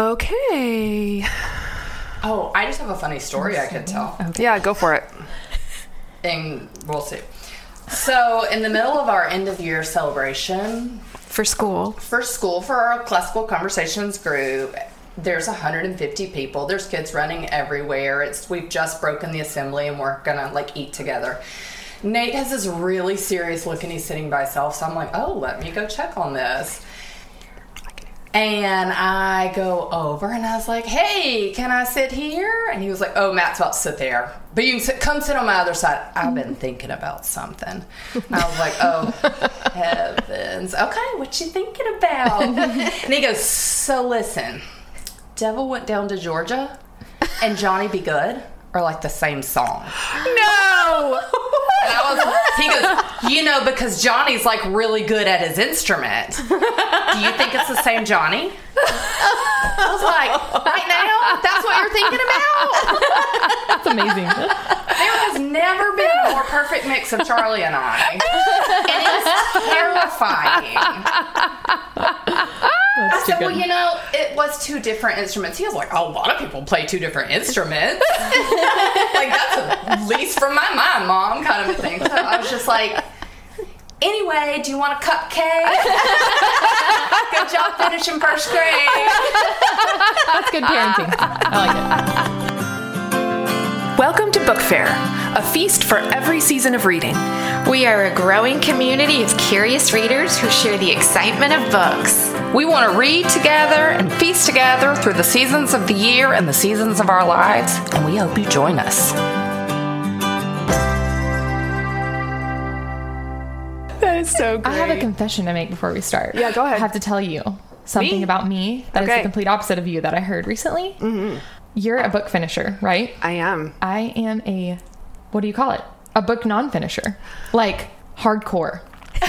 Okay. Oh, I just have a funny story I could tell. Yeah, go for it. And we'll see. So, in the middle of our end of year celebration For school. for school, for our classical conversations group, there's 150 people. There's kids running everywhere. It's we've just broken the assembly and we're gonna like eat together. Nate has this really serious look and he's sitting by himself. So I'm like, oh, let me go check on this. And I go over and I was like, hey, can I sit here? And he was like, oh, Matt's about to sit there. But you can sit, come sit on my other side. I've been thinking about something. I was like, oh, heavens. Okay, what you thinking about? and he goes, so listen, Devil Went Down to Georgia and Johnny B. Goode are like the same song. No! I was, he goes, you know, because Johnny's like really good at his instrument. Do you think it's the same Johnny? I was like, right now, that's what you're thinking about? That's amazing. There has never been a more perfect mix of Charlie and I. And it's terrifying. I That's too said, well, you know, it was two different instruments. He was like, a lot of people play two different instruments. like, that's at least from my mind, mom, kind of thing. So I was just like, anyway, do you want a cupcake? Good job finishing first grade. That's good parenting. I like it. Welcome to Book Fare, a feast for every season of reading. We are a growing community of curious readers who share the excitement of books. We want to read together and feast together through the seasons of the year and the seasons of our lives, and we hope you join us. Is so great. I have a confession to make before we start. Yeah, go ahead. I have to tell you something Me? about me that is Okay. the complete opposite of you that I heard recently. Mm-hmm. You're a book finisher, right? I am. I am a, what do you call it? A book non finisher. Like hardcore.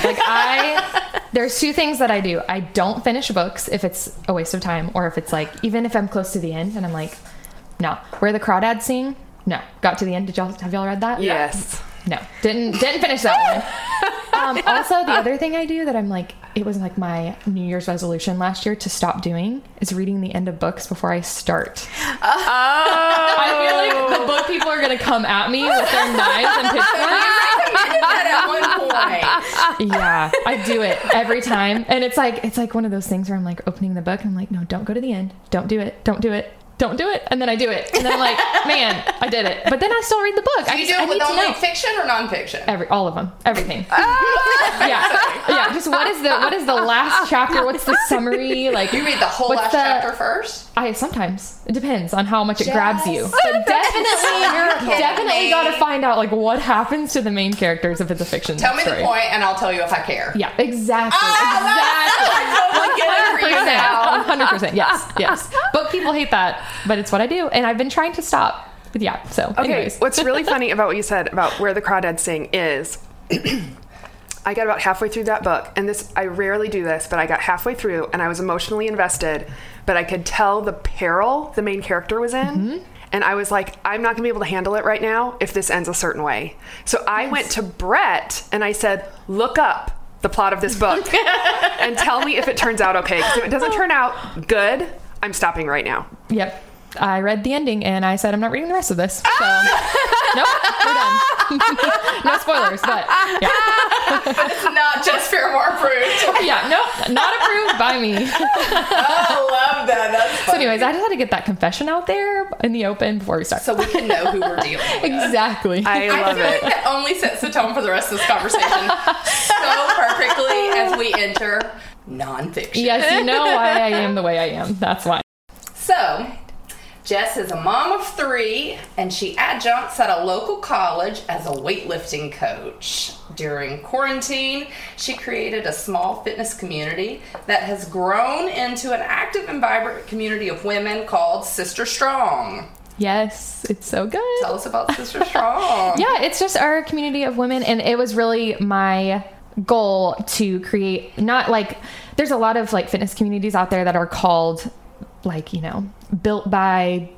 Like I, there's two things that I do. I don't finish books if it's a waste of time or if it's like, even if I'm close to the end and I'm like, no. Where the crawdads sing? No. Got to the end. Did y'all, have y'all read that? Yes. No, didn't didn't finish that one. Um, also, the other thing I do that I'm like, it was like my New Year's resolution last year to stop doing is reading the end of books before I start. Oh. I feel like the book people are gonna come at me with their knives and pitchforks. at one point. Yeah, I do it every time, and it's like it's like one of those things where I'm like opening the book and I'm like, no, don't go to the end, don't do it, don't do it. Don't do it, and then I do it, and then I'm like, "Man, I did it!" But then I still read the book. I Do you just, do I it with only know. fiction or nonfiction? Every all of them, everything. yeah, yeah. Just what is the what is the last chapter? What's the summary? Like You read the whole last the- chapter first? I sometimes it depends on how much it grabs you. But definitely, definitely got to find out like what happens to the main characters if it's a fiction. Tell me story. the point, and I'll tell you if I care. Yeah, exactly. Ah, exactly. I totally get it for you now. One hundred percent. Yes, yes. Book people hate that, but it's what I do, and I've been trying to stop. But yeah. So, Okay, anyways, what's really funny about what you said about where the crawdads sing is I got about halfway through that book, and this I rarely do this, but I got halfway through and I was emotionally invested, but I could tell the peril the main character was in. Mm-hmm. And I was like, I'm not gonna be able to handle it right now if this ends a certain way. So I went to Brett and I said, Look up the plot of this book and tell me if it turns out okay. Because if it doesn't turn out good, I'm stopping right now. Yep. I read the ending and I said I'm not reading the rest of this. So ah! nope, we're done. no spoilers, but yeah. It's not just Parimore approved. Yeah, nope, not approved by me. Oh, I love that. That's So anyways, I just had to get that confession out there in the open before we start. so we can know who we're dealing with. exactly. I I love feel like it. that only sets the tone for the rest of this conversation so perfectly as we enter nonfiction. yes, you know why I am the way I am. That's why. So, Jess is a mom of three, and she adjuncts at a local college as a weightlifting coach. During quarantine, she created a small fitness community that has grown into an active and vibrant community of women called Sister Strong. Yes, it's so good. Tell us about Sister Strong. Yeah, it's just our community of women, and it was really my goal to create not like there's a lot of like fitness communities out there that are called like you know built by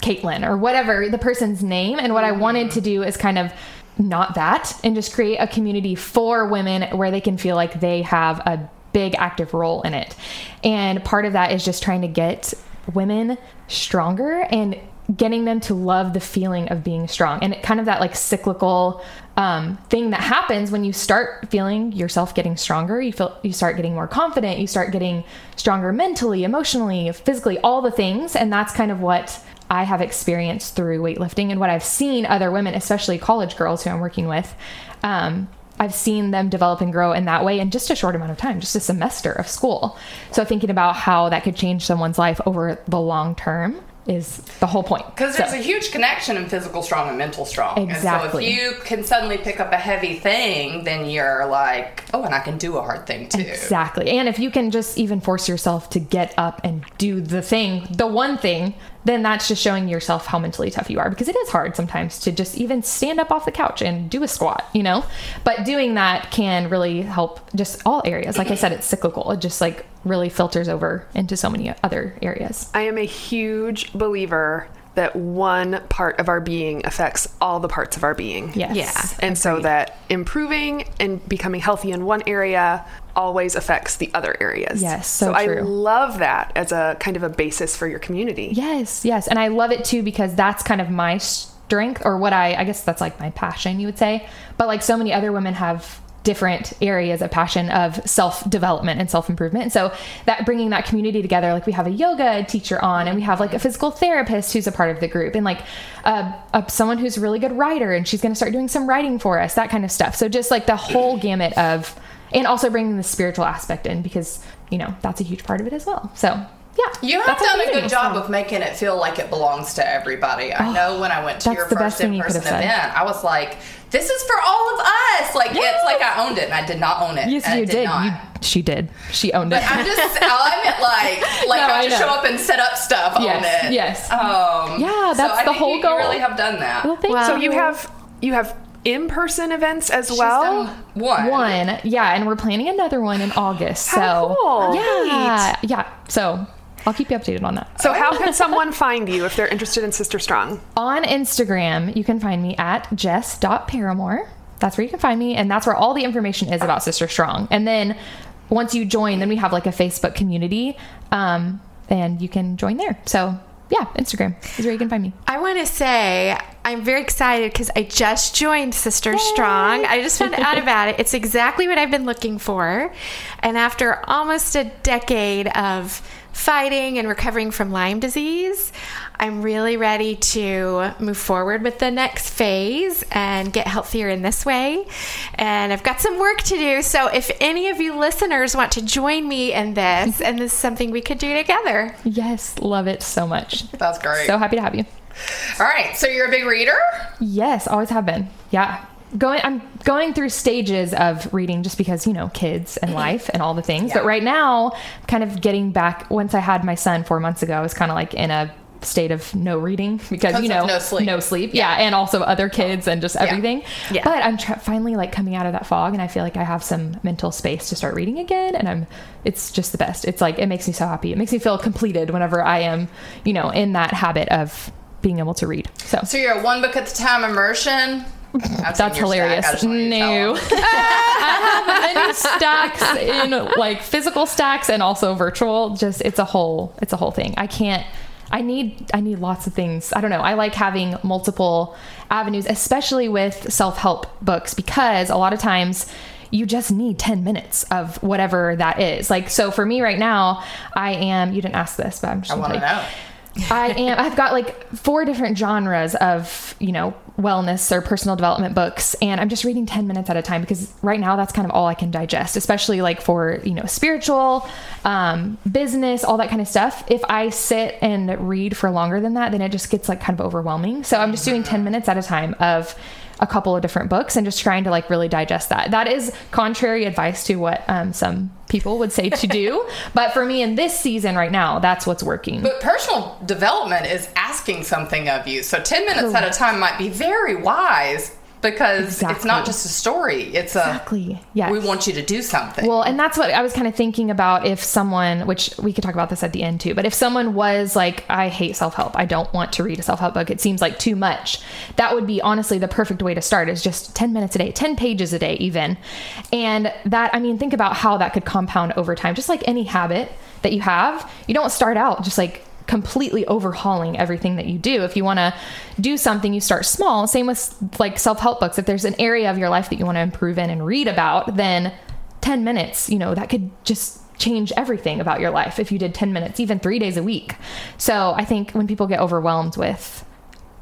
Caitlin or whatever the person's name, and what I wanted to do is kind of not that and just create a community for women where they can feel like they have a big active role in it. And part of that is just trying to get women stronger and getting them to love the feeling of being strong and kind of that like cyclical um, thing that happens when you start feeling yourself getting stronger. You feel you start getting more confident. You start getting stronger mentally emotionally physically all the things. And that's kind of what i have experienced through weightlifting and what i've seen other women especially college girls who i'm working with um, I've seen them develop and grow in that way in just a short amount of time, just a semester of school. So thinking about how that could change someone's life over the long term is the whole point. Because So- there's a huge connection in physical strong and mental strong. Exactly. And so if you can suddenly pick up a heavy thing, then you're like, oh, and I can do a hard thing too. Exactly. And if you can just even force yourself to get up and do the thing, the one thing, then that's just showing yourself how mentally tough you are because it is hard sometimes to just even stand up off the couch and do a squat, you know? But doing that can really help just all areas. Like I said, it's cyclical. It just like really filters over into so many other areas. I am a huge believer that one part of our being affects all the parts of our being. Yes. Yeah. And so that improving and becoming healthy in one area always affects the other areas. Yes, so I true. love that as a kind of a basis for your community. Yes, yes. And I love it too because that's kind of my strength or what I I guess that's like my passion, you would say. But like so many other women have different areas of passion of self-development and self-improvement. So that bringing that community together, like we have a yoga teacher on and we have like a physical therapist who's a part of the group and like uh, uh, someone who's a really good writer and she's going to start doing some writing for us, that kind of stuff. So just like the whole gamut of and also bringing the spiritual aspect in because, you know, that's a huge part of it as well. So, yeah. You have done a good job of making it feel like it belongs to everybody. I know when I went to your first in person event, I was like, this is for all of us. Like, it's like I owned it and I did not own it. Yes, and I you did. Not. You, she did. She owned it. I'm just, I meant like, like No, I I have to know. show up and set up stuff Yes, on it. yes. Um, Yeah, so that's I the think whole you, goal. You really have done that. well, thank Well, So you. you have you have in-person events as She's well. done one. one, yeah, and we're planning another one in August. How so cool. yeah, yeah. So I'll keep you updated on that. So how can someone find you if they're interested in Sister Strong? On Instagram, you can find me at jess.parimore. That's where you can find me, and that's where all the information is about Sister Strong. And then once you join, then we have like a Facebook community, um, and you can join there. So yeah, Instagram is where you can find me. I want to say I'm very excited because I just joined Sister Strong. I just found out about it. It's exactly what I've been looking for. And after almost a decade of fighting and recovering from Lyme disease, I'm really ready to move forward with the next phase and get healthier in this way. And I've got some work to do. So if any of you listeners want to join me in this, and this is something we could do together. Yes, love it so much. That's great. So happy to have you. All right. So you're a big reader? Yes, always have been. Yeah. Going I'm going through stages of reading just because, you know, kids and mm-hmm. life and all the things. But right now, kind of getting back once I had my son 4 months ago, I was kind of like in a state of no reading because you know no sleep. no sleep yeah. and also other kids and just everything Yeah. but i'm tr- finally like coming out of that fog and i feel like i have some mental space to start reading again and i'm it's just the best it's like it makes me so happy it makes me feel completed whenever i am you know in that habit of being able to read so So you're a one book at a time immersion? That's stack. hilarious. I just want you to tell No. I have many stacks in like physical stacks and also virtual. Just it's a whole it's a whole thing. I can't I need I need lots of things. I don't know. I like having multiple avenues, especially with self-help books because a lot of times you just need 10 minutes of whatever that is. Like so for me right now, I am you didn't ask this, but I'm just I want to know. I am. I've got like four different genres of you know wellness or personal development books, and I'm just reading ten minutes at a time because right now that's kind of all I can digest, especially like for you know spiritual, um, business, all that kind of stuff. If I sit and read for longer than that, then it just gets like kind of overwhelming. So I'm just doing ten minutes at a time of a couple of different books and just trying to like really digest that. That is contrary advice to what um, some people would say to do, but for me in this season right now, that's what's working. But personal development is asking something of you. So 10 minutes at a time might be very wise because it's not just a story. It's a Exactly. Yes. we want you to do something. Well, and that's what I was kind of thinking about if someone, which we could talk about this at the end too, but if someone was like, I hate self help, I don't want to read a self help book, it seems like too much, that would be honestly the perfect way to start is just 10 minutes a day, 10 pages a day, even. And that, I mean, think about how that could compound over time, just like any habit that you have. You don't start out just like completely overhauling everything that you do. If you want to do something, you start small. Same with like self help books. If there's an area of your life that you want to improve in and read about, then 10 minutes, you know, that could just change everything about your life if you did 10 minutes, even three days a week. So I think when people get overwhelmed with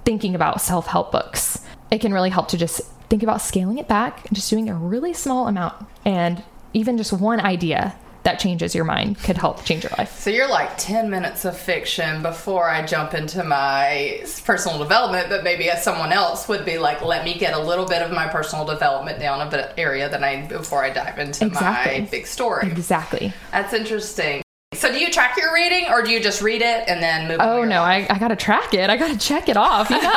thinking about self help books, it can really help to just think about scaling it back and just doing a really small amount. And even just one idea that changes your mind could help change your life. So you're like 10 minutes of fiction before I jump into my personal development, but maybe as someone else would be like, let me get a little bit of my personal development down a bit area that I before I dive into Exactly. my big story. Exactly. That's interesting. So do you track your reading or do you just read it and then move on? Oh no, life? I, I gotta track it. I gotta check it off. You know.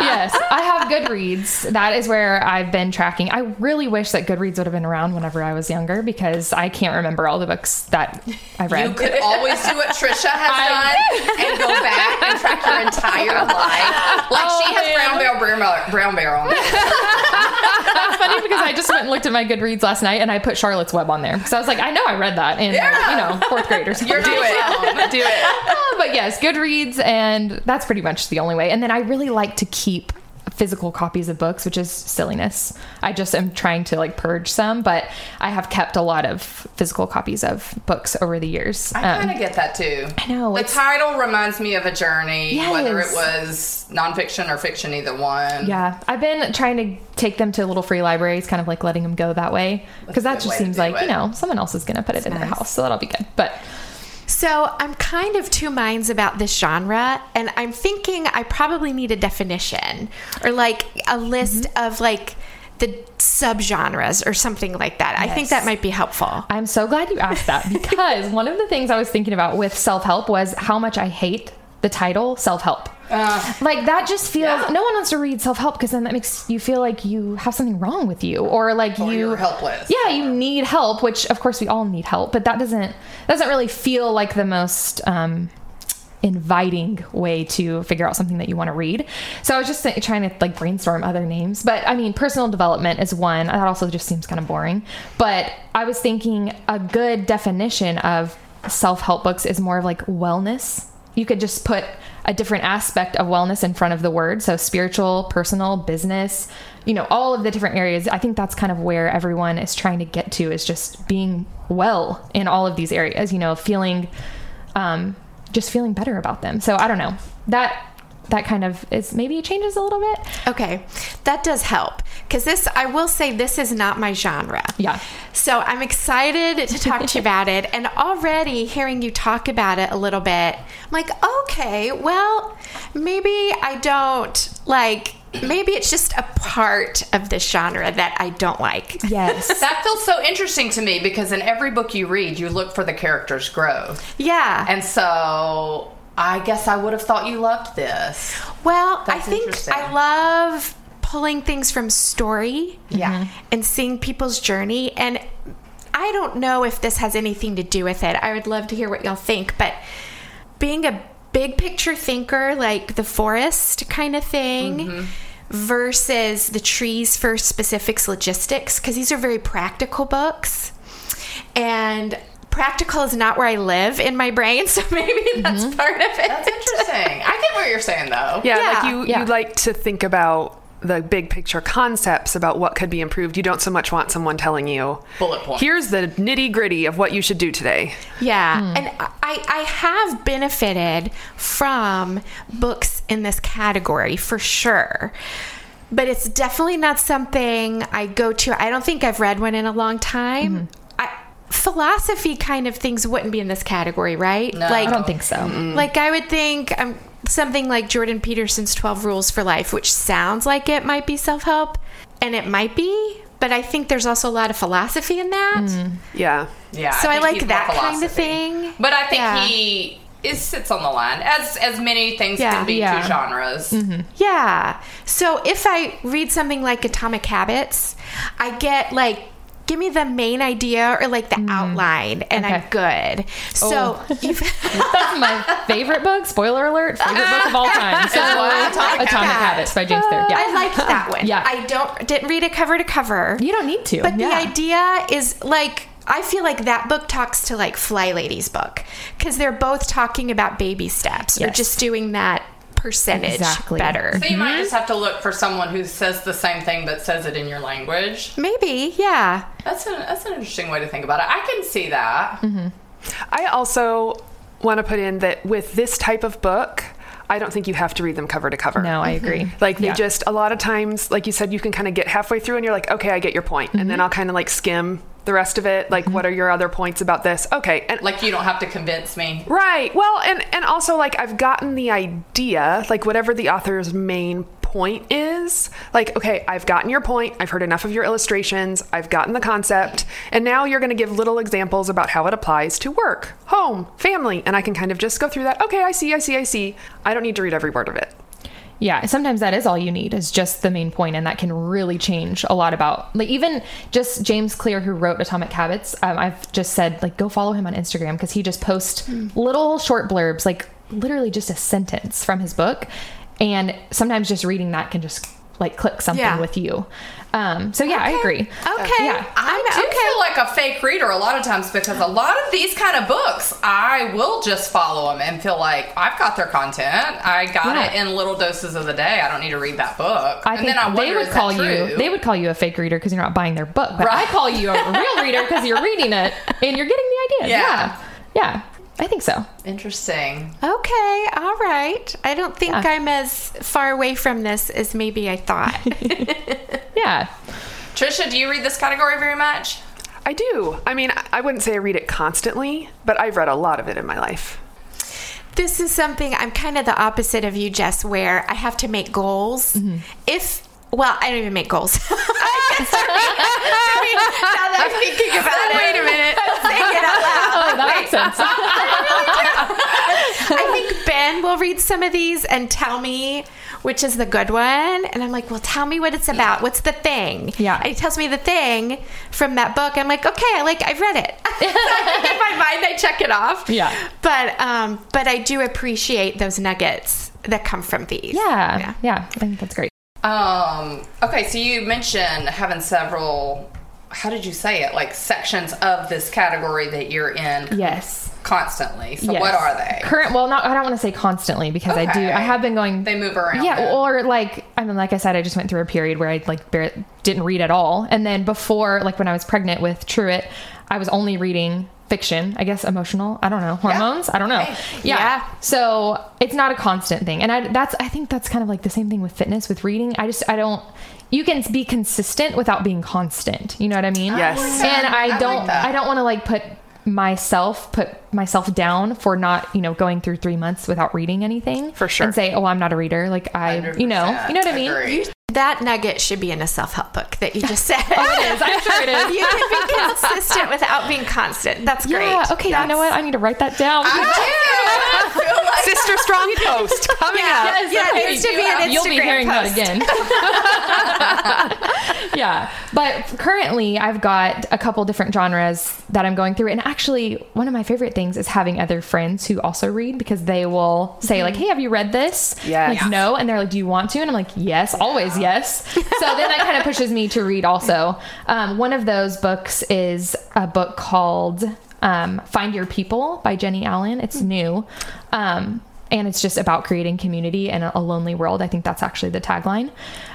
yes, I have Goodreads. That is where I've been tracking. I really wish that Goodreads would have been around whenever I was younger because I can't remember all the books that I read. You could always do what Trisha has done and go back and track your entire life. Like Oh, she has man. brown bear, brown bear, brown bear on there. That's funny because I just went and looked at my Goodreads last night and I put Charlotte's Web on there because I was like, I know I read that in Yeah. you know fourth grade or something. You're do it. Do it. Uh, but yes, Goodreads, and that's pretty much the only way. And then I really like to keep physical copies of books, which is silliness. I just am trying to like purge some, but I have kept a lot of physical copies of books over the years. I kind Um, of get that too. I know, The title reminds me of a journey, whether it was nonfiction or fiction, either one. yeah, I've been trying to take them to little free libraries, kind of like letting them go that way, because that That's a good just seems like it. you know someone else is going to put it in their house, so that'll be good. But So I'm kind of two minds about this genre, and I'm thinking I probably need a definition or like a list Mm-hmm. of like the subgenres or something like that. I think that might be helpful. I'm so glad you asked that because one of the things I was thinking about with self help was how much I hate the title self help. like that just feels yeah. no one wants to read self help because then that makes you feel like you have something wrong with you or like Or you you're helpless. Yeah, you need help, which of course we all need help, but that doesn't doesn't really feel like the most um inviting way to figure out something that you want to read. So I was just th- trying to like brainstorm other names, but I mean, personal development is one. That also just seems kind of boring. But I was thinking a good definition of self-help books is more of like wellness. You could just put a different aspect of wellness in front of the word. So spiritual, personal, business, you know, all of the different areas. I think that's kind of where everyone is trying to get to is just being well in all of these areas, you know, feeling um, just feeling better about them. So I don't know that that kind of is maybe it changes a little bit. Okay, that does help because this, I will say, this is not my genre. Yeah. So I'm excited to talk to you about it. And already hearing you talk about it a little bit, I'm like, okay, well, maybe I don't like, maybe it's just a part of this genre that I don't like. Yes. That feels so interesting to me because in every book you read, you look for the character's growth. Yeah. And so I guess I would have thought you loved this. well, That's I think. I love pulling things from story. Yeah. and seeing people's journey. And I don't know if this has anything to do with it. I would love to hear what y'all think, but being a big picture thinker, like the forest kind of thing, mm-hmm. versus the trees for specifics logistics, because these are very practical books. And practical is not where I live in my brain, so maybe that's mm-hmm. part of it. That's interesting. I get what you're saying though. Yeah, Yeah, like you, yeah. you like to think about the big picture concepts about what could be improved. You don't so much want someone telling you, Bullet point. here's the nitty gritty of what you should do today. Yeah, hmm. and I, I have benefited from books in this category for sure. But it's definitely not something I go to. I don't think I've read one in a long time. I, philosophy kind of things wouldn't be in this category, right? No. Like, I don't think so. like I would think um, something like Jordan Peterson's 12 Rules for Life, which sounds like it might be self help, and it might be, but I think there's also a lot of philosophy in that. Yeah. Yeah. So I think like he's more that kind of thing. But I think Yeah. he is sits on the line as as many things Yeah. can be Yeah. two genres. Yeah. So if I read something like Atomic Habits, I get like give me the main idea or like the mm. outline and I'm good. Oh. So if, That's my favorite book. Spoiler alert: favorite book of all time. So Atomic Atomic, Habits. Habits by James Clear. Yeah. I liked that one. Yeah. I don't didn't read it cover to cover. you don't need to. But yeah. the idea is like I feel like that book talks to like Fly Lady's book because they're both talking about baby steps or Yes. just doing that percentage Exactly. better. So you might mm-hmm. just have to look for someone who says the same thing but says it in your language. Maybe, yeah. That's an that's an interesting way to think about it. I can see that. Mm-hmm. I also want to put in that with this type of book, I don't think you have to read them cover to cover. No, I agree. Mm-hmm. Like they just a lot of times, like you said, you can kind of get halfway through and you're like, okay, I get your point. and then I'll kind of like skim the rest of it. Like, mm-hmm. what are your other points about this? Okay, and Like you don't have to convince me. right, well, and and also like I've gotten the idea, like whatever the author's main point is, like okay, I've gotten your point. I've heard enough of your illustrations. I've gotten the concept, and now you're going to give little examples about how it applies to work, home, family, and I can kind of just go through that. Okay, I see, I see, I see. I don't need to read every word of it. Yeah, sometimes that is all you need is just the main point, and that can really change a lot about like even just James Clear, who wrote Atomic Habits. Um, I've just said like go follow him on Instagram because he just posts little short blurbs, like literally just a sentence from his book, and sometimes just reading that can just like click something Yeah. with you. Um, so yeah, I agree. Okay. Yeah. I I'm do okay. feel like a fake reader a lot of times because a lot of these kind of books, I will just follow them and feel like I've got their content. I got Yeah. it in little doses of the day. I don't need to read that book. I and think then I they would call you they would call you a fake reader because you're not buying their book. But I call you a real reader because you're reading it and you're getting the idea. Yeah. yeah. Yeah. I think so. Interesting. Okay, all right. I don't think Yeah. I'm as far away from this as maybe I thought. Yeah. Trisha, do you read this category very much? I do. I mean, I- I wouldn't say I read it constantly, but I've read a lot of it in my life. this is something I'm kind of the opposite of you, Jess, where I have to make goals. Mm-hmm. If well, I don't even make goals. now that I'm thinking about it, wait a minute, saying it out loud. Oh, that makes sense. I think Ben will read some of these and tell me which is the good one. And I'm like, well, tell me what it's about. What's the thing? Yeah. And he tells me the thing from that book. I'm like, okay, I like I've read it. so in my mind I check it off. Yeah. But um, but I do appreciate those nuggets that come from these. Yeah, yeah, I think that's great. Um. Okay, so you mentioned having several. How did you say it? Like sections of this category that you're in Yes. constantly. So yes. what are they? Current. Well, not. I don't want to say constantly because I do. I have been going. They move around. Yeah, then. or like I mean, like I said, I just went through a period where I like bar- didn't read at all, and then before, like when I was pregnant with Truett, I was only reading fiction. I guess emotional. I don't know hormones. I don't know. Hey. Yeah. Yeah. So it's not a constant thing, and I that's I think that's kind of like the same thing with fitness with reading. I just I don't. You can be consistent without being constant. You know what I mean? Yes. And I I don't. that. I don't want to like put myself put myself down for not you know going through three months without reading anything For sure. and say oh i'm not a reader like i you know 100% you know what i mean agree. That nugget should be in a self help book that you just said. oh it is i'm sure it is you can be consistent without being constant. That's great. yeah okay you know what i need to write that down I feel like Sister Strong Post coming up. Yes, Yeah, it okay. needs to be an Instagram You'll be hearing post. that again. yeah, but currently I've got a couple different genres that I'm going through, and actually one of my favorite things is having other friends who also read because they will say like, mm-hmm. "Hey, have you read this?" Yes. Like, no, and they're like, "Do you want to?" And I'm like, "Yes, always yes." so then that kind of pushes me to read also. Um, one of those books is a book called um, "Find Your People" by Jennie Allen. It's new. Um, and it's just about creating community in a lonely world. I think that's actually the tagline.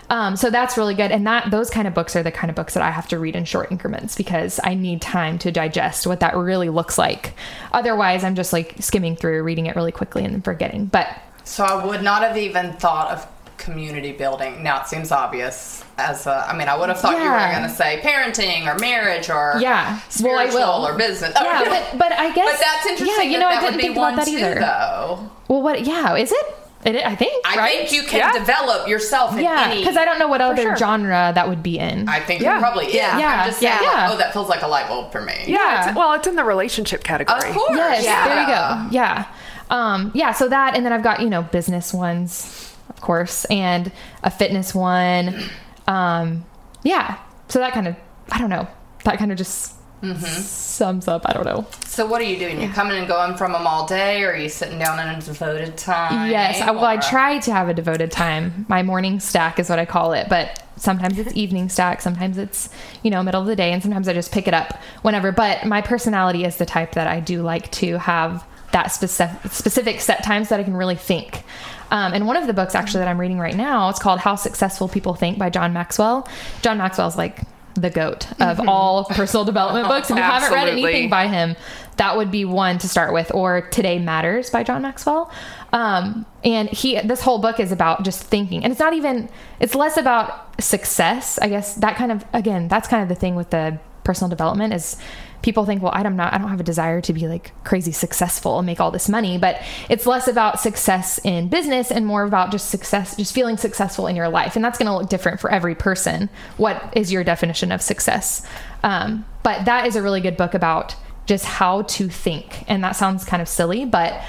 Um, so that's really good, and that those kind of books are the kind of books that I have to read in short increments because I need time to digest what that really looks like. Otherwise, I'm just like skimming through, reading it really quickly, and forgetting. But So I would not have even thought of community building. Now it seems obvious. As a, I mean, I would have thought you were going to say parenting or marriage or Yeah. Well, I spiritual will. or business. yeah, but but I guess But that's interesting. Yeah, you know, that I didn't would think be about one that too, either. Though Well, what? Yeah, is it? It, I think. I right? think you can Yeah. develop yourself in Yeah, because I don't know what other sure. genre that would be in. I think Yeah. it probably is. Yeah. Yeah. I'm just saying, Yeah. like, oh, that feels like a light bulb for me. Yeah, Yeah. It's, well, it's in the relationship category. Of course. Yes, yeah. there you go. Yeah. Um, yeah, so that and then I've got, you know, business ones, of course, and a fitness one. Um, yeah. So that kind of I don't know. That kind of just sums up, I don't know. So what are you doing? You're coming and going from them all day, or are you sitting down in a devoted time? Yes, I, well, I try to have a devoted time. My morning stack is what I call it, but sometimes it's evening stack, sometimes it's, you know, middle of the day, and sometimes I just pick it up whenever. But my personality is the type that I do like to have that specific, specific set times that I can really think. Um, and one of the books actually that I'm reading right now, it's called How Successful People Think by John Maxwell. John Maxwell's like the goat of all personal development books. If you haven't read anything by him, that would be one to start with. Or Today Matters by John Maxwell. Um, and he, this whole book is about just thinking, and it's not even, it's less about success. I guess that kind of, again, that's kind of the thing with the personal development is people think, well, I'm not, I don't have a desire to be like crazy successful and make all this money, but it's less about success in business and more about just success, just feeling successful in your life. And that's going to look different for every person. What is your definition of success? Um, but that is a really good book about just how to think. And that sounds kind of silly, but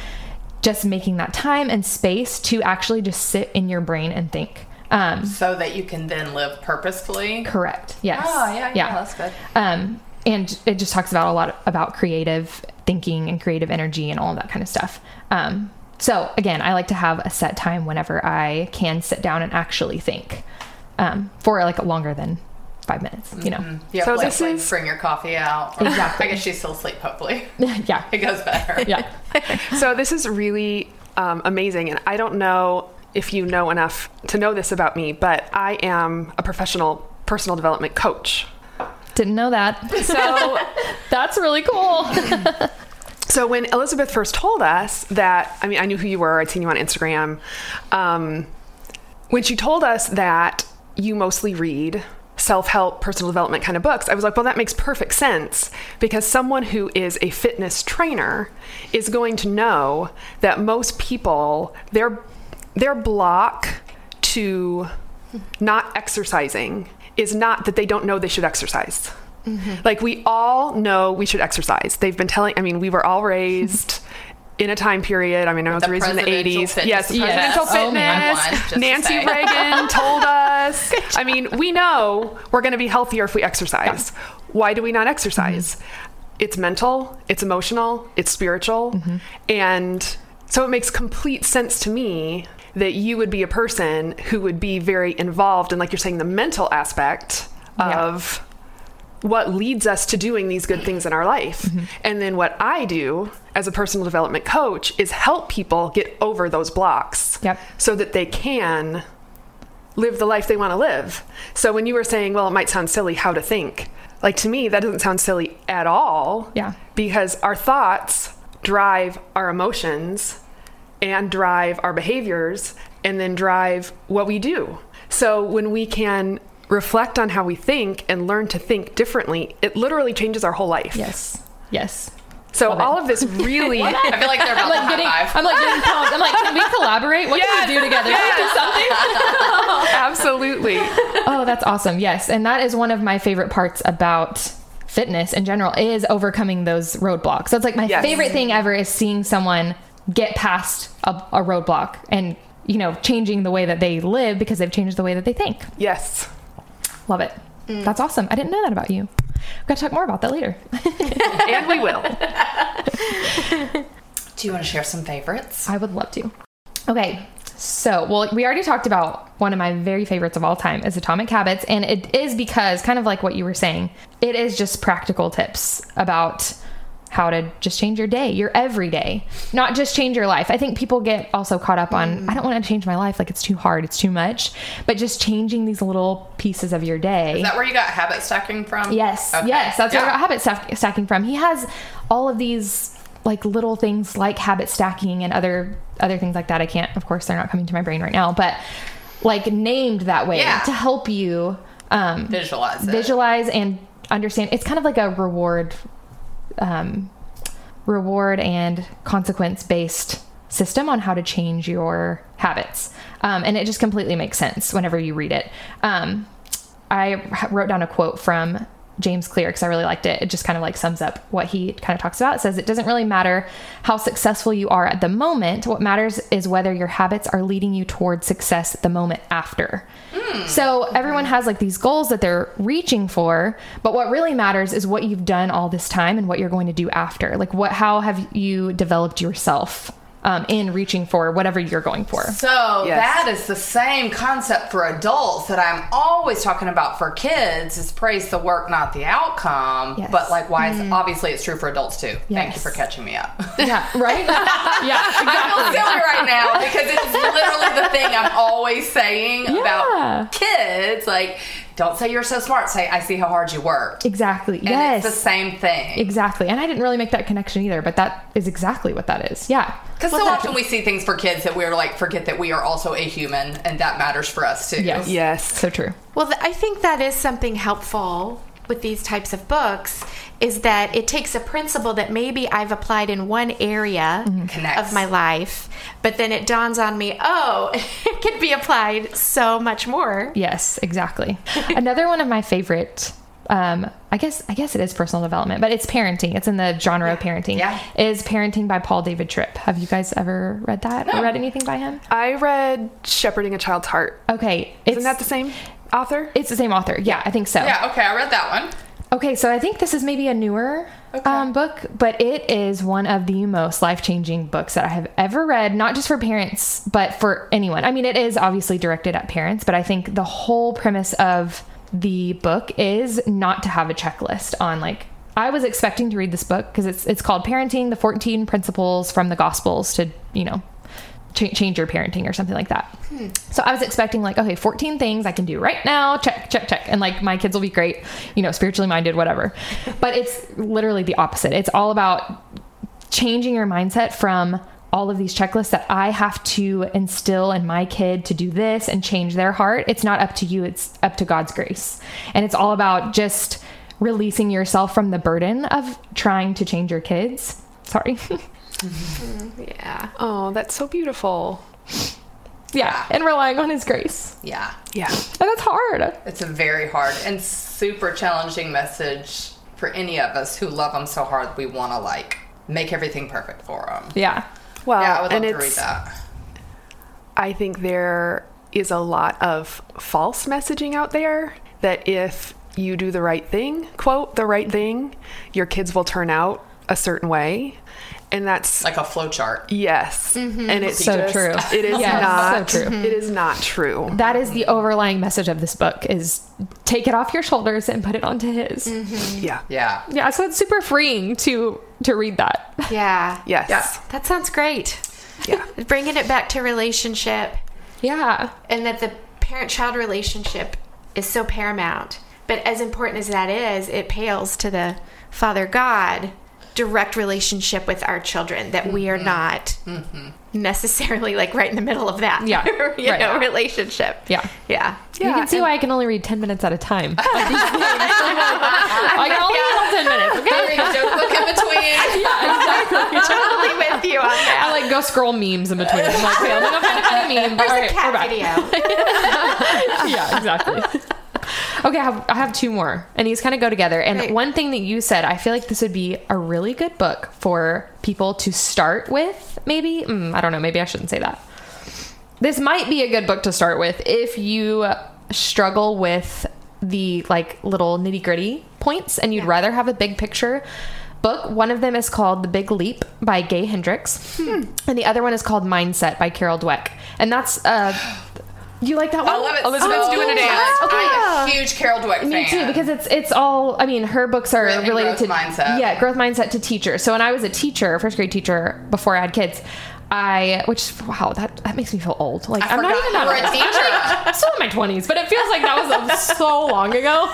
just making that time and space to actually just sit in your brain and think. Um, So that you can then live purposefully. correct. Yes. Oh, yeah, yeah, that's good. Um, and it just talks about a lot about creative thinking and creative energy and all of that kind of stuff. Um, so again, I like to have a set time whenever I can sit down and actually think um, for like longer than five minutes. You know. You have So like, this like, is- bring your coffee out. Exactly. I guess she's still asleep, hopefully. yeah. It goes better. Yeah. So this is really um, amazing, and I don't know if you know enough to know this about me, but I am a professional personal development coach. Didn't know that. So, That's really cool. so when Elizabeth first told us that, I mean, I knew who you were. I'd seen you on Instagram. Um, when she told us that you mostly read self-help personal development kind of books i was like well that makes perfect sense because someone who is a fitness trainer is going to know that most people their their block to not exercising is not that they don't know they should exercise like we all know we should exercise they've been telling i mean we were all raised in a time period. I mean, I was The raised in the 80s. fitness Yes, presidential Oh, man. fitness. One, just to Nancy. Reagan told us. I mean, we know we're going to be healthier if we exercise. Why do we not exercise? It's mental, it's emotional, it's spiritual. And so it makes complete sense to me that you would be a person who would be very involved in, like you're saying, the mental aspect Yeah. of what leads us to doing these good things in our life. Mm-hmm. And then what I do as a personal development coach is help people get over those blocks Yep. so that they can live the life they want to live. So when you were saying, well, it might sound silly how to think, like to me, that doesn't sound silly at all. Yeah. Because our thoughts drive our emotions and drive our behaviors and then drive what we do. So when we can reflect on how we think and learn to think differently, it literally changes our whole life. yes. Yes. So Love it. all of this really I feel like they're about I'm like to getting, high five. I'm like getting pumped. I'm like, can we collaborate? What can we do together? Can we do something? absolutely Oh, that's awesome. Yes. And that is one of my favorite parts about fitness in general is overcoming those roadblocks. That's like my Yes. favorite thing ever is seeing someone get past a, a roadblock and, you know, changing the way that they live because they've changed the way that they think. yes. Love it. Mm. That's awesome. I didn't know that about you. We've got to talk more about that later. And we will. Do you want to share some favorites? I would love to. Okay. So, well, we already talked about one of my very favorites of all time is Atomic Habits. And it is because, kind of like what you were saying, it is just practical tips about how to just change your day, your everyday, not just change your life. I think people get also caught up on, I don't want to change my life. Like it's too hard, it's too much. But just changing these little pieces of your day. Is that where you got habit stacking from? Yes, Okay. yes, that's where I got habit stack- stacking from. He has all of these like little things like habit stacking and other other things like that. I can't, of course, they're not coming to my brain right now, but like named that way Yeah. to help you um, Visualize it. visualize and understand. It's kind of like a reward, um, reward and consequence based system on how to change your habits, um, and it just completely makes sense whenever you read it. Um, I wrote down a quote from James Clear because I really liked it. It just kind of like sums up what he kind of talks about. It says, It doesn't really matter how successful you are at the moment. What matters is whether your habits are leading you towards success the moment after. Hmm. So everyone has like these goals that they're reaching for, but what really matters is what you've done all this time and what you're going to do after. Like what how have you developed yourself um, in reaching for whatever you're going for. So Yes. that is the same concept for adults that I'm always talking about for kids is praise the work, not the outcome. Yes. But like why is obviously it's true for adults too. Thank you for catching me up. Yeah, right? yeah, I feel silly right now because it's literally the thing I'm always saying Yeah. about kids. Like, don't say you're so smart. Say, I see how hard you worked. Exactly. And yes. it's the same thing. Exactly. And I didn't really make that connection either, but that is exactly what that is. Yeah. Because so often we see things for kids that we're like, forget that we are also a human and that matters for us too. Yes. Yes. So true. Well, th- I think that is something helpful with these types of books is that it takes a principle that maybe I've applied in one area mm-hmm. Connects. of my life, but then it dawns on me, oh, it can be applied so much more. Yes, exactly. Another one of my favorite um, I guess I guess it is personal development, but it's parenting. It's in the genre of parenting. Yeah. Is Parenting by Paul David Tripp. Have you guys ever read that or read anything by him? I read Shepherding a Child's Heart. Okay. Isn't that the same author? It's the same author. Yeah, I think so. Yeah, okay, I read that one. Okay, so I think this is maybe a newer um, book, but it is one of the most life changing books that I have ever read, not just for parents, but for anyone. I mean, it is obviously directed at parents, but I think the whole premise of the book is not to have a checklist on like. I was expecting to read this book because it's it's called Parenting: The 14 Principles from the Gospels to you know ch- change your parenting or something like that. Hmm. So I was expecting like, okay, 14 things I can do right now. Check, check, check. And like my kids will be great, you know, spiritually minded, whatever. But it's literally the opposite. It's all about changing your mindset from all of these checklists that I have to instill in my kid to do this and change their heart. It's not up to you, it's up to God's grace. And it's all about just releasing yourself from the burden of trying to change your kids. Sorry. Yeah. Oh, that's so beautiful. yeah. And relying on his grace. Yeah. Yeah. And that's hard. It's a very hard and super challenging message for any of us who love them so hard we want to like make everything perfect for them. Yeah. Well, yeah, I would love and to read that. I think there is a lot of false messaging out there that if you do the right thing, quote, the right thing, your kids will turn out a certain way. And that's Like a flow chart. yes. Mm-hmm. And it's So just- true. It is Yes, not so true. It is not true. That is the overlying message of this book is take it off your shoulders and put it onto his. Mm-hmm. Yeah. Yeah. Yeah, so it's super freeing to to read that. Yeah. Yes. Yeah. That sounds great. Yeah. Bringing it back to relationship Yeah. and that the parent child relationship is so paramount. But as important as that is, it pales to the Father God direct relationship with our children that we are mm-hmm. not mm-hmm. necessarily like right in the middle of that Yeah, you right. know relationship Yeah. yeah you Yeah, can see and- why I can only read 10 minutes at a time. I can only read 10 minutes, okay? Read a joke book in between. totally with you on that I like go scroll memes in between. I'm like, okay, I'm gonna find a meme. there's All a right, cat we're back. video yeah, exactly. Okay, I have, I have two more, and these kind of go together. And Great. one thing that you said, I feel like this would be a really good book for people to start with. Maybe mm, I don't know. Maybe I shouldn't say that. This might be a good book to start with if you struggle with the like little nitty gritty points, and you'd rather have a big picture book. One of them is called The Big Leap by Gay Hendricks, and the other one is called Mindset by Carol Dweck. And that's uh, you like that one? I love it. Elizabeth's so doing a much. dance. Oh, I'm a huge Carol Dweck fan. Me too, because it's it's all. I mean, her books are Growth- and related growth to mindset. yeah, growth mindset to teachers. So when I was a teacher, first grade teacher, before I had kids, I which wow that that makes me feel old. Like I am not even that a old. teacher. I'm still in my twenties, but it feels like that was so long ago.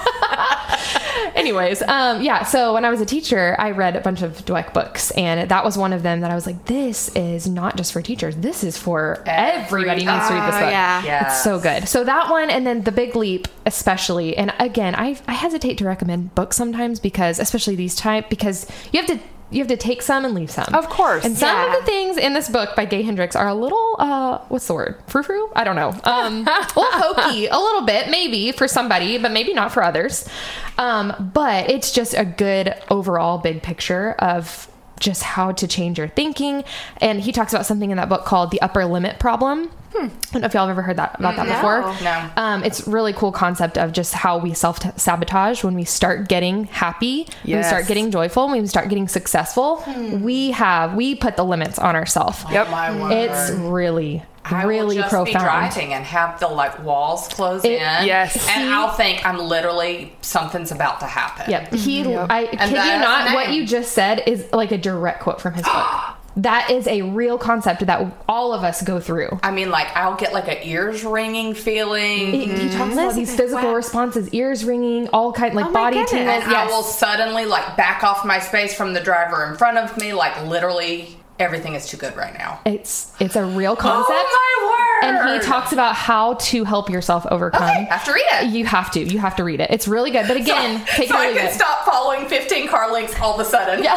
Anyways, um, yeah. So when I was a teacher, I read a bunch of Dweck books, and that was one of them that I was like, "This is not just for teachers. This is for everybody needs to read this Oh, book." yeah. Yes. It's so good. So that one, and then The Big Leap, especially. And again, I I hesitate to recommend books sometimes because, especially these type, because you have to you have to take some and leave some. Of course. And some Yeah. of the things in this book by Gay Hendricks are a little uh what's the word? Frou frou? I don't know. Um a little hokey, a little bit, maybe for somebody, but maybe not for others. Um, but it's just a good overall big picture of just how to change your thinking. And he talks about something in that book called the upper limit problem. Hmm. I don't know if y'all have ever heard that about that mm, No. before. No. Um, it's really cool concept of just how we self sabotage when we start getting happy, when we start getting joyful, when we start getting successful. Hmm. We have we put the limits on ourselves. Yep. Oh my word. It's really I really will just profound. be driving and have the like walls close It- in. Yes. and I'll think I'm literally something's about to happen. Yep. He, Yep. I kid you not, what you just said is like a direct quote from his book. That is a real concept that all of us go through. I mean, like I'll get like a ears ringing feeling. He, he talks about these physical wow. responses, ears ringing, all kind like Oh body goodness. tingles. and Yes. I will suddenly like back off my space from the driver in front of me. Like literally, everything is too good right now. It's it's a real concept. Oh my word! and he talks about how to help yourself overcome. Okay, I have to read it. You have to. You have to read it. It's really good. But again, take so it or I can it. stop following 15 car links all of a sudden.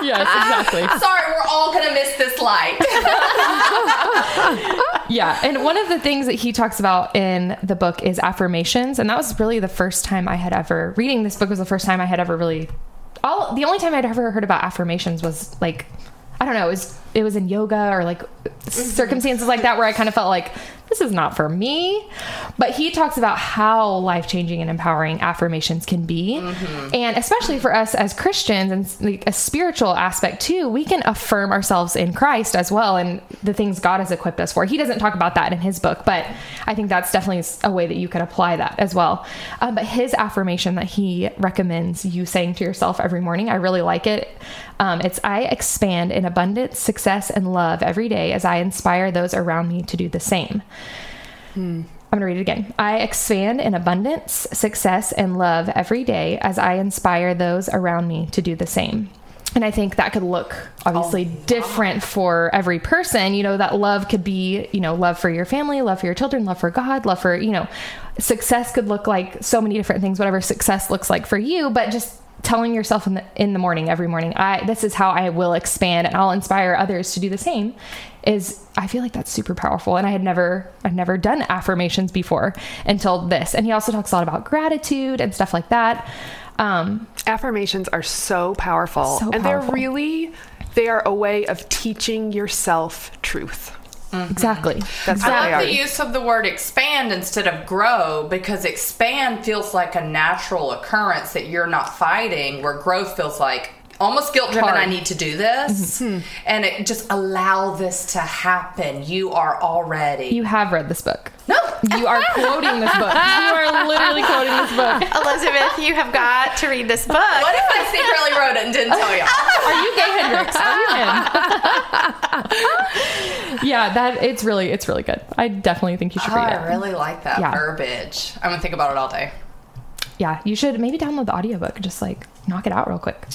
Yes, exactly. Sorry, we're all gonna miss this light. Yeah, and one of the things that he talks about in the book is affirmations, and that was really the first time I had ever reading this book was the first time I had ever really all the only time I'd ever heard about affirmations was like I don't know, it was it was in yoga or like circumstances like that where I kind of felt like this is not for me. But he talks about how life-changing and empowering affirmations can be. And especially for us as Christians and like a spiritual aspect too, we can affirm ourselves in Christ as well and the things God has equipped us for. He doesn't talk about that in his book, but I think that's definitely a way that you could apply that as well. Um, but his affirmation that he recommends you saying to yourself every morning, I really like it. Um, it's I expand in abundance, success, and love every day as I inspire those around me to do the same. Hmm. I'm going to read it again. I expand in abundance, success, and love every day as I inspire those around me to do the same. And I think that could look obviously oh, different for every person. You know, that love could be, you know, love for your family, love for your children, love for God, love for, you know, success could look like so many different things, whatever success looks like for you, but just telling yourself in the in the morning every morning i this is how i will expand and i'll inspire others to do the same is i feel like that's super powerful and i had never i've never done affirmations before until this and he also talks a lot about gratitude and stuff like that um Affirmations are so powerful. So and powerful. they're really they are a way of teaching yourself truth. Mm-hmm. exactly. That's I what they like the use of the word expand instead of grow because expand feels like a natural occurrence that you're not fighting, where growth feels like almost guilt driven. I need to do this, mm-hmm. hmm. and it just allow this to happen. You are already you have read this book no. you are quoting this book you are literally quoting this book Elizabeth, you have got to read this book. What if I secretly wrote it and didn't tell y'all? are you Gay Hendricks are you in yeah that it's really it's really good i definitely think you should Oh, read it I really like that Yeah. verbiage. I'm gonna think about it all day. yeah you should maybe download the audiobook and just like knock it out real quick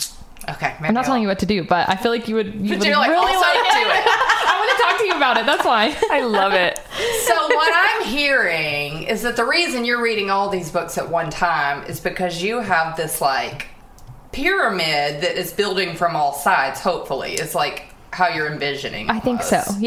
Okay, maybe i'm not I'll- telling you what to do but i feel like you would you But would you're like, really also like do it. i want to talk to you about it that's why I love it. So what I'm hearing is that the reason you're reading all these books at one time is because you have this like pyramid that is building from all sides. Hopefully, it's like how you're envisioning. i think so almost.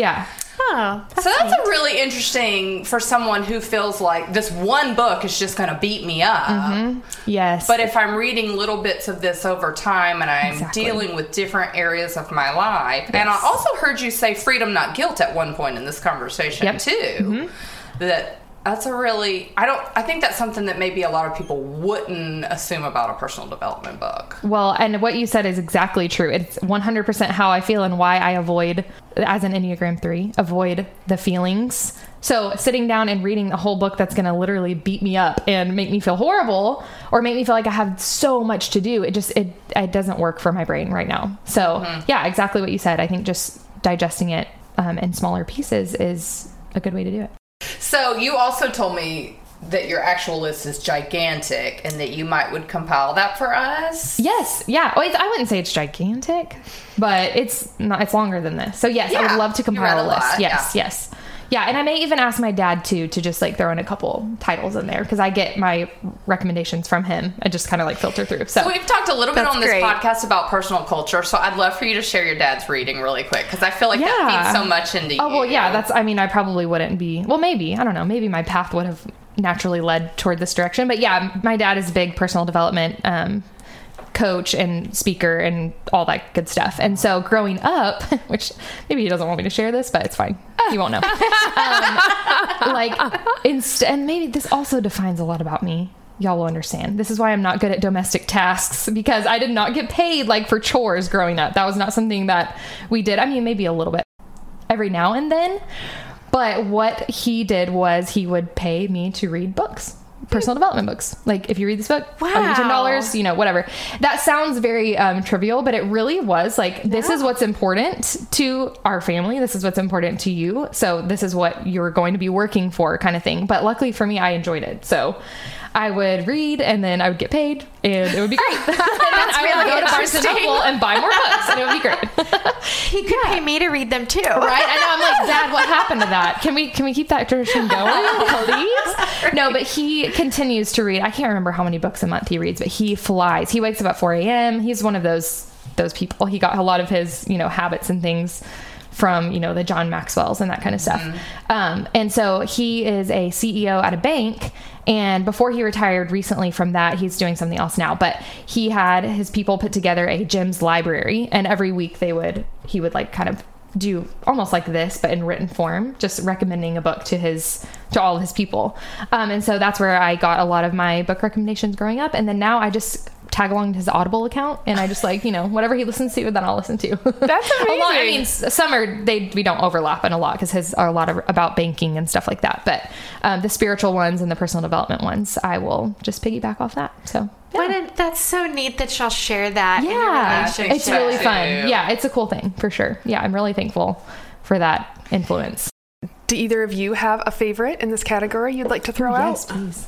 Oh, So that's a really interesting for someone who feels like this one book is just going to beat me up. yes But if I'm reading little bits of this over time and I'm Exactly. dealing with different areas of my life, and I also heard you say freedom, not guilt at one point in this conversation Yep. Mm-hmm. too. That that's a really I don't I think that's something that maybe a lot of people wouldn't assume about a personal development book. Well, and what you said is exactly true. It's 100% how I feel and why I avoid, as an Enneagram 3, avoid the feelings. So sitting down and reading a whole book that's going to literally beat me up and make me feel horrible or make me feel like I have so much to do, it just, it, it doesn't work for my brain right now. So yeah, exactly what you said. I think just digesting it um, in smaller pieces is a good way to do it. So you also told me that your actual list is gigantic and that you might would compile that for us. Yes, yeah. Well, it's, I wouldn't say it's gigantic, but it's not. It's longer than this. So yes, I would love to compile a a list. lot, yes, yeah. yes, yeah. And I may even ask my dad too to just like throw in a couple titles in there because I get my recommendations from him and just kind of like filter through. So, So we've talked a little bit on this great. podcast about personal culture, so I'd love for you to share your dad's reading really quick because I feel like that Yeah. feeds so much into you oh you. well, yeah. That's. I mean, I probably wouldn't be. Well, maybe I don't know. Maybe my path would have naturally led toward this direction. But yeah, my dad is a big personal development um, coach and speaker and all that good stuff. And so growing up, which maybe he doesn't want me to share this, but it's fine. He won't know. um, like, inst- and maybe this also defines a lot about me. Y'all will understand. This is why I'm not good at domestic tasks because I did not get paid like for chores growing up. That was not something that we did. I mean, maybe a little bit every now and then. But what he did was he would pay me to read books personal development books. Like if you read this book, I'll give you ten dollars. You know, whatever. That sounds very um, trivial, but it really was like this is what's important to our family. This is what's important to you. So this is what you're going to be working for, kind of thing. But luckily for me, I enjoyed it. So I would read and then I would get paid and it would be great. and then I would really go to Barnes and. Noble and buy more books and it would be great. He could pay me to read them too. Right? I know. I'm like, Dad, what happened to that? Can we can we keep that tradition going, please? No, but he continues to read. I can't remember how many books a month he reads, but he flies. He wakes up at 4 a.m. He's one of those those people. He got a lot of his you know habits and things from you know the John Maxwell's and that kind of stuff. Um, and so he is a CEO at a bank. And before he retired recently from that, he's doing something else now. But he had his people put together a Jim's library, and every week they would he would like kind of do almost like this but in written form just recommending a book to his to all of his people um, and so that's where i got a lot of my book recommendations growing up and then now i just tag along to his audible account and i just like you know whatever he listens to then i'll listen to That's Along- i mean some are they we don't overlap in a lot because his are a lot of about banking and stuff like that but um, the spiritual ones and the personal development ones i will just piggyback off that so What a, that's so neat that y'all share that. yeah relationship. it's really fun yeah it's a cool thing for sure yeah i'm really thankful for that influence Do either of you have a favorite in this category you'd like to throw out? yes out? please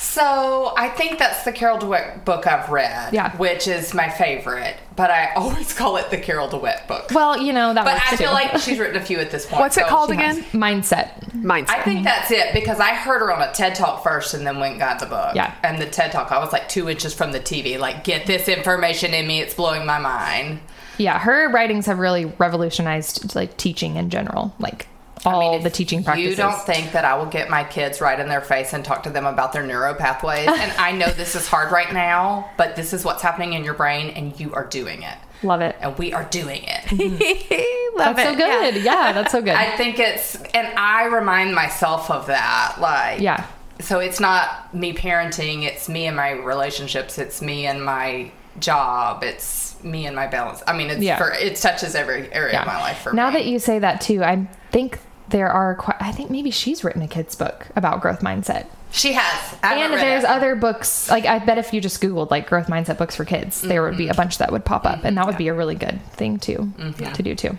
So I think that's the Carol Dweck book I've read, Yeah. which is my favorite. But I always call it the Carol Dweck book. Well, you know that. but works I feel too. like she's written a few at this point. What's it so called she has- again? mindset. Mindset. I think that's it because I heard her on a TED Talk first and then went and got the book. Yeah. And the TED Talk, I was like two inches from the TV, like, get this information in me. It's blowing my mind. Yeah, her writings have really revolutionized like teaching in general, like all I mean, the teaching practices. You don't think that I will get my kids right in their face and talk to them about their neuro pathways. and I know this is hard right now, but this is what's happening in your brain and you are doing it. Love it. And we are doing it. Love That's so it. Yeah. good. Yeah, that's so good. I think it's, and I remind myself of that. Like, yeah. So it's not me parenting, it's me and my relationships, it's me and my job, it's me and my balance. I mean, it's Yeah. for, it touches every area Yeah. of my life for now me. that you say that too, I think there are quite, I think maybe she's written a kid's book about growth mindset. she has. I haven't and there's it. other books like I bet if you just googled like growth mindset books for kids, there would be Mm-hmm. a bunch that would pop up and that would be a really good thing too to do too.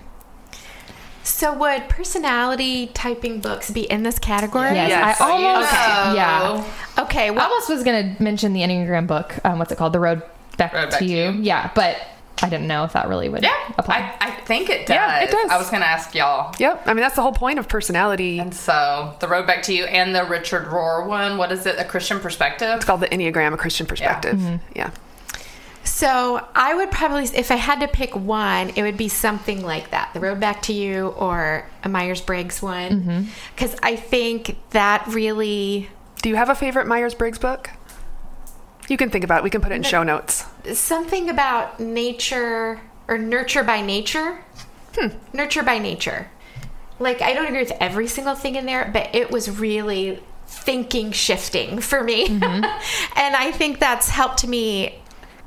So would personality typing books be in this category? Yes, Yes. I almost Okay. yeah. Okay. I Well, almost was going to mention the Enneagram book. Um, what's it called? The Road Back, Road to, Back to you. You. Yeah, but I didn't know if that really would Yeah, apply. I, I think it does. Yeah, it does. I was going to ask y'all. Yep. I mean, that's the whole point of personality. And so, the road back to you and the Richard Rohr one. What is it? A Christian perspective. It's called the Enneagram, a Christian perspective. Mm-hmm. Yeah. so I would probably, if I had to pick one, it would be something like that: The Road Back to You or a Myers Briggs one, because I think that really Do you have a favorite Myers Briggs book? You can think about it. We can put it in show notes. something about nature or nurture by nature. Hmm. Nurture by nature. Like, I don't agree with every single thing in there, but it was really thinking shifting for me. Mm-hmm. and I think that's helped me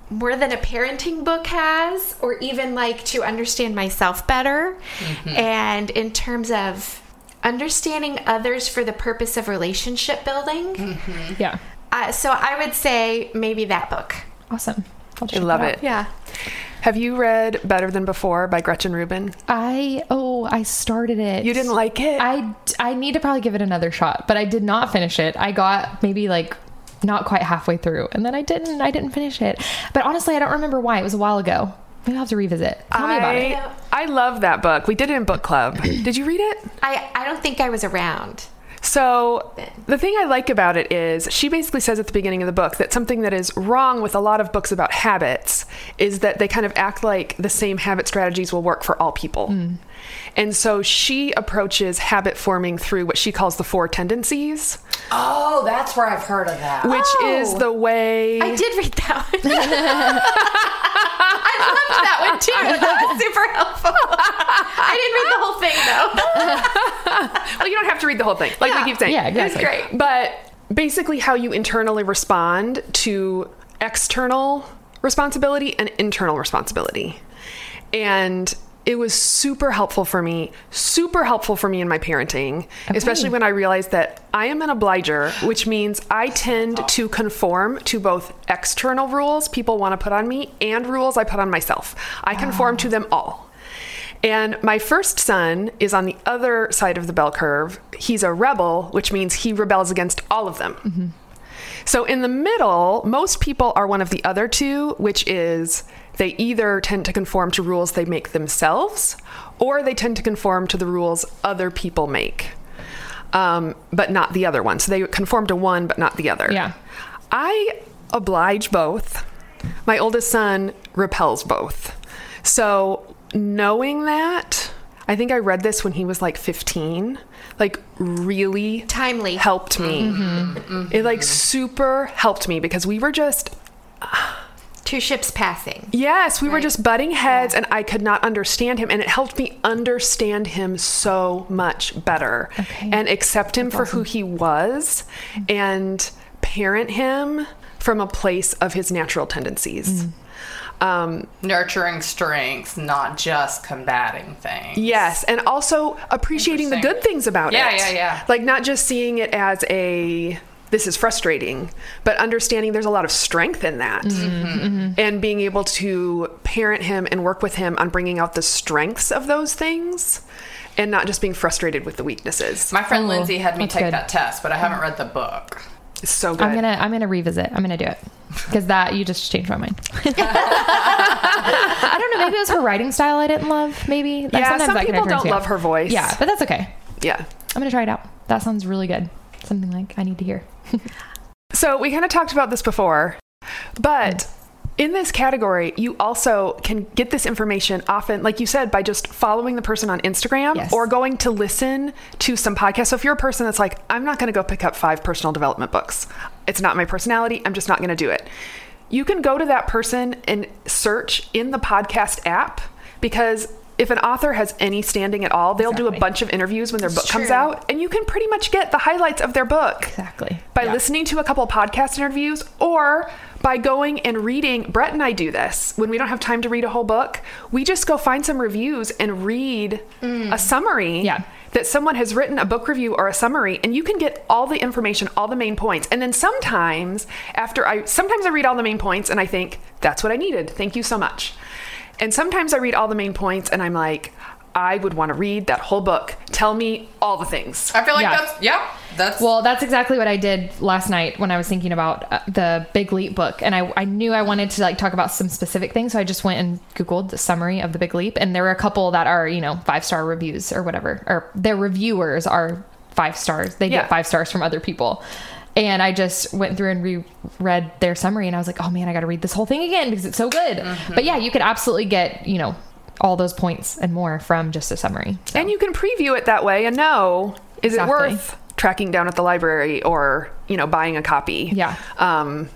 more than a parenting book has, or even like to understand myself better. Mm-hmm. And in terms of understanding others for the purpose of relationship building. Mm-hmm. yeah. Uh, so I would say maybe that book. Awesome. I'll I love out. it. Yeah. Have you read Better Than Before by Gretchen Rubin? I oh I started it. You didn't like it? I I need to probably give it another shot, but I did not finish it. I got maybe like not quite halfway through, and then I didn't. I didn't finish it. But honestly, I don't remember why. It was a while ago. Maybe I'll have to revisit. Tell me about I, it. I love that book. We did it in book club. did you read it? I, I don't think I was around. So, the thing I like about it is she basically says at the beginning of the book that something that is wrong with a lot of books about habits is that they kind of act like the same habit strategies will work for all people. Hmm. And so she approaches habit forming through what she calls the four tendencies, Oh, that's where I've heard of that. which Oh. is the way. I did read that one. I loved that one too. That was super helpful. I didn't read the whole thing though. well, you don't have to read the whole thing, like Yeah. we keep saying. Yeah, It was exactly. great. But basically, how you internally respond to external responsibility and internal responsibility. And it was super helpful for me, super helpful for me in my parenting, especially when I realized that I am an obliger, which means I tend to conform to both external rules people want to put on me and rules I put on myself. I conform to ah. them all. And my first son is on the other side of the bell curve. He's a rebel, which means he rebels against all of them. Mm-hmm. So in the middle, most people are one of the other two, which is they either tend to conform to rules they make themselves or they tend to conform to the rules other people make. Um, but not the other one. So they conform to one, but not the other. Yeah. I oblige both. My oldest son repels both. So knowing that, I think I read this when he was like 15, like really Timely. helped me. Mm-hmm. It like super helped me because we were just Two ships passing. Yes, we were just butting heads and I could not understand him and it helped me understand him so much better Okay. and accept him for who he was and parent him from a place of his natural tendencies. Um, Nurturing strengths, not just combating things. yes, and also appreciating the good things about Yeah, it. Yeah, yeah, yeah. Like not just seeing it as a this is frustrating, but understanding there's a lot of strength in that. Mm-hmm. And being able to parent him and work with him on bringing out the strengths of those things and not just being frustrated with the weaknesses. My friend Oh, Lindsay had me take good. that test, but I haven't read the book. It's so good. I'm gonna I'm gonna revisit. I'm gonna do it because that you just changed my mind. I don't know. Maybe it was her writing style I didn't love. Maybe Like, Yeah, sometimes some people don't too. love her voice. Yeah, but that's okay. yeah. I'm gonna try it out. That sounds really good. Something like I need to hear. So we kind of talked about this before, but in this category, you also can get this information often, like you said, by just following the person on Instagram Yes. or going to listen to some podcasts. So if you're a person that's like, I'm not going to go pick up five personal development books, it's not my personality, I'm just not going to do it. You can go to that person and search in the podcast app because if an author has any standing at all, they'll do a bunch of interviews when their book comes out, and you can pretty much get the highlights of their book Exactly. by Yeah. listening to a couple podcast interviews or by going and reading. Brett and I do this when we don't have time to read a whole book. We just go find some reviews and read mm. a summary. Yeah. That someone has written a book review or a summary, and you can get all the information, all the main points. And then sometimes, after I, sometimes I read all the main points and I think, that's what I needed. Thank you so much. And sometimes I read all the main points and I'm like, I would want to read that whole book. Tell me all the things. I feel like Yeah. that's yeah, that's Well, that's exactly what I did last night when I was thinking about uh, the Big Leap book, and I, I knew I wanted to like talk about some specific things, so I just went and googled the summary of the Big Leap, and there were a couple that are you know five star reviews or whatever, or their reviewers are five stars. They Yeah. get five stars from other people. And I just went through and reread their summary, and I was like, "Oh man, I got to read this whole thing again because it's so good." Mm-hmm. But yeah, you could absolutely get you know all those points and more from just a summary. So, And you can preview it that way and know is Exactly. it worth tracking down at the library or you know buying a copy? Yeah. Um,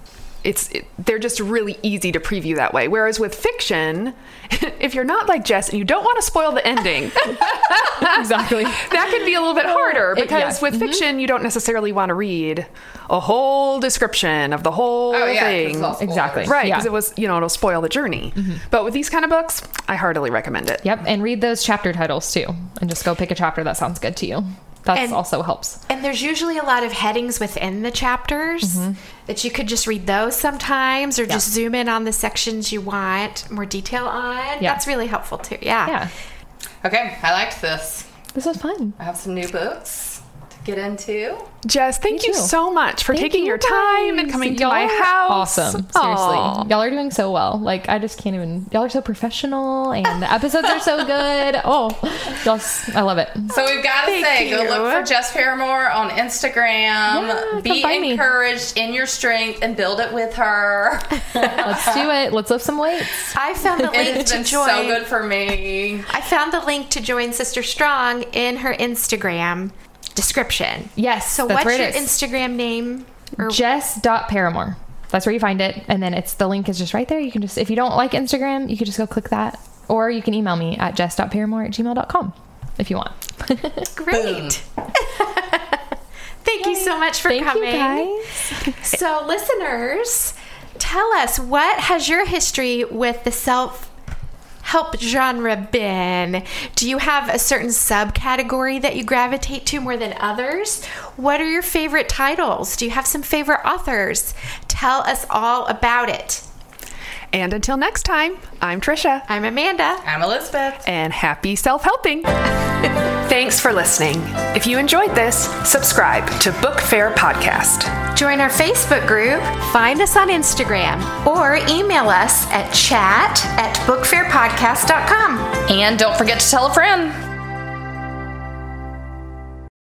it's it, they're just really easy to preview that way. Whereas with fiction, if you're not like Jess and you don't want to spoil the ending, exactly. that can be a little bit harder It- because yeah. Mm-hmm. with fiction you don't necessarily want to read a whole description of the whole oh yeah, 'cause thing. it's all spoilers. Exactly. Right, Yeah. because it was, you know, it'll spoil the journey. But with these kind of books, I heartily recommend it. Yep, and read those chapter titles too, and just go pick a chapter that sounds good to you. That And- also helps. And there's usually a lot of headings within the chapters mm-hmm. that you could just read those sometimes or just zoom in on the sections you want more detail on. Yeah. That's really helpful too. Yeah. Yeah, Okay, I liked this. this was fun. I have some new books to get into. Jess, thank you too. so much for Thank taking you your time and coming to Y'all my are house. Awesome. Seriously. Aw. Y'all are doing so well. Like, I just can't even. Y'all are so professional and the episodes are so good. Oh, y'all, s- I love it. So we've got to Thank say, go look for Jess Parimore on Instagram. come Be find me. encouraged in your strength and build it with her. Let's do it. Let's lift some weights. I found the link it's to been join. so good for me. I found the link to join Sister Strong in her Instagram description. Yes. So what's your. Instagram name? Or Jess.parimore. That's where you find it. And then it's the link is just right there. You can just, if you don't like Instagram, you can just go click that. Or you can email me at jess.parimore at gmail.com if you want. great. Thank you so much for Thank coming. So, listeners, tell us what has your history with the self help genre been? Do you have a certain subcategory that you gravitate to more than others? What are your favorite titles? Do you have some favorite authors? Tell us all about it. And until next time, I'm Trisha. I'm Amanda. I'm Elizabeth. and happy self helping. Thanks for listening. If you enjoyed this, subscribe to Book Fare Podcast. Join our Facebook group, find us on Instagram, or email us at chat at bookfarepodcast.com. And don't forget to tell a friend.